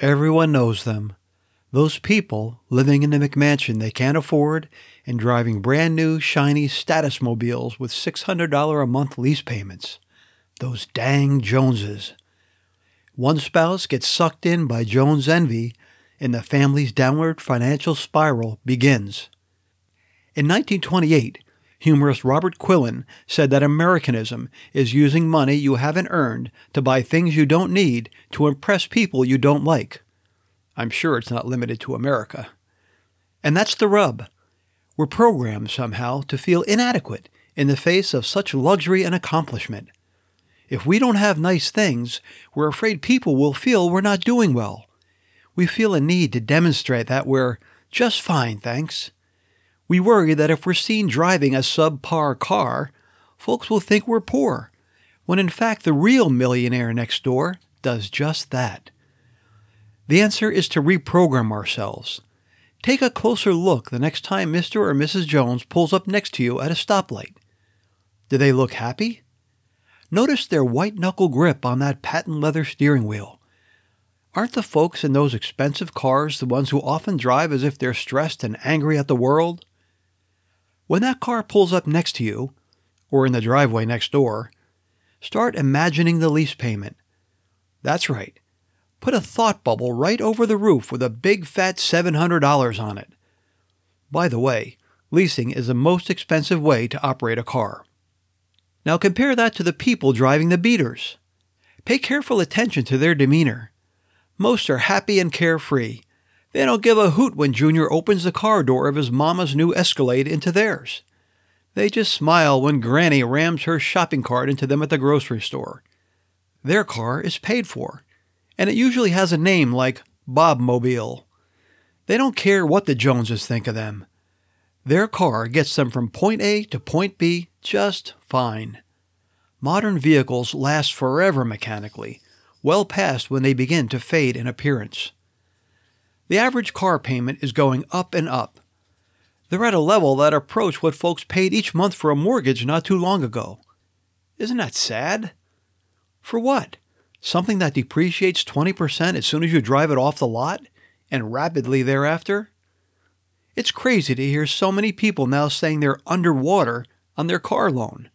Everyone knows them. Those people living in the McMansion they can't afford and driving brand new, shiny status mobiles with $600 a month lease payments. Those dang Joneses. One spouse gets sucked in by Jones envy, and the family's downward financial spiral begins. In 1928, humorist Robert Quillen said that Americanism is using money you haven't earned to buy things you don't need to impress people you don't like. I'm sure it's not limited to America. And that's the rub. We're programmed somehow to feel inadequate in the face of such luxury and accomplishment. If we don't have nice things, we're afraid people will feel we're not doing well. We feel a need to demonstrate that we're just fine, thanks. We worry that if we're seen driving a subpar car, folks will think we're poor, when in fact the real millionaire next door does just that. The answer is to reprogram ourselves. Take a closer look the next time Mr. or Mrs. Jones pulls up next to you at a stoplight. Do they look happy? Notice their white knuckle grip on that patent leather steering wheel. Aren't the folks in those expensive cars the ones who often drive as if they're stressed and angry at the world? When that car pulls up next to you, or in the driveway next door, start imagining the lease payment. That's right. Put a thought bubble right over the roof with a big fat $700 on it. By the way, leasing is the most expensive way to operate a car. Now compare that to the people driving the beaters. Pay careful attention to their demeanor. Most are happy and carefree. They don't give a hoot when Junior opens the car door of his mama's new Escalade into theirs. They just smile when Granny rams her shopping cart into them at the grocery store. Their car is paid for and it usually has a name like Bob Mobile. They don't care what the Joneses think of them. Their car gets them from point A to point B just fine. Modern vehicles last forever mechanically, well past when they begin to fade in appearance. The average car payment is going up and up. They're at a level that approach what folks paid each month for a mortgage not too long ago. Isn't that sad? For what? something that depreciates 20% as soon as you drive it off the lot and rapidly thereafter? It's crazy to hear so many people now saying they're underwater on their car loan,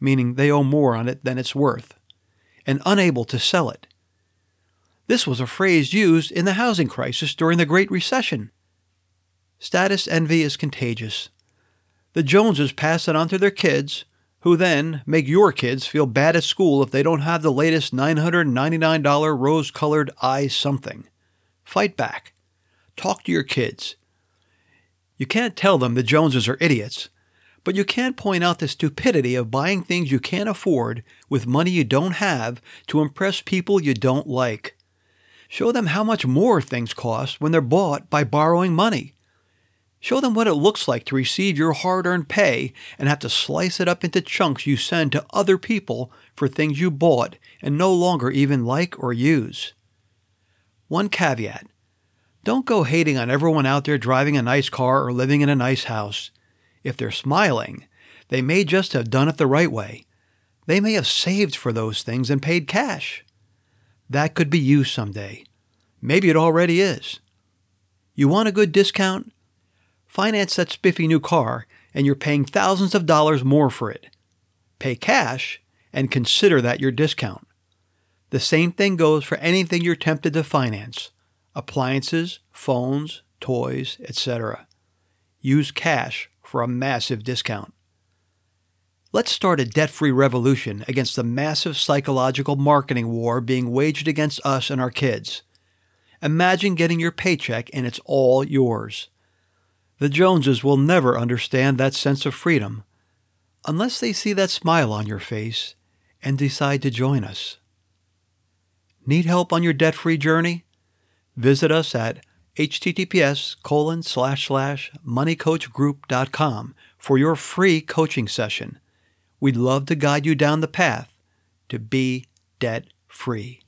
meaning they owe more on it than it's worth, and unable to sell it. This was a phrase used in the housing crisis during the Great Recession. Status envy is contagious. The Joneses pass it on to their kids, who then make your kids feel bad at school if they don't have the latest $999 rose colored eye something. Fight back. Talk to your kids. You can't tell them the Joneses are idiots, but you can point out the stupidity of buying things you can't afford with money you don't have to impress people you don't like. Show them how much more things cost when they're bought by borrowing money. Show them what it looks like to receive your hard earned pay and have to slice it up into chunks you send to other people for things you bought and no longer even like or use. One caveat don't go hating on everyone out there driving a nice car or living in a nice house. If they're smiling, they may just have done it the right way. They may have saved for those things and paid cash. That could be you someday. Maybe it already is. You want a good discount? Finance that spiffy new car, and you're paying thousands of dollars more for it. Pay cash and consider that your discount. The same thing goes for anything you're tempted to finance appliances, phones, toys, etc. Use cash for a massive discount. Let's start a debt free revolution against the massive psychological marketing war being waged against us and our kids. Imagine getting your paycheck and it's all yours. The Joneses will never understand that sense of freedom unless they see that smile on your face and decide to join us. Need help on your debt-free journey? Visit us at https colon slash slash moneycoachgroup.com for your free coaching session. We'd love to guide you down the path to be debt free.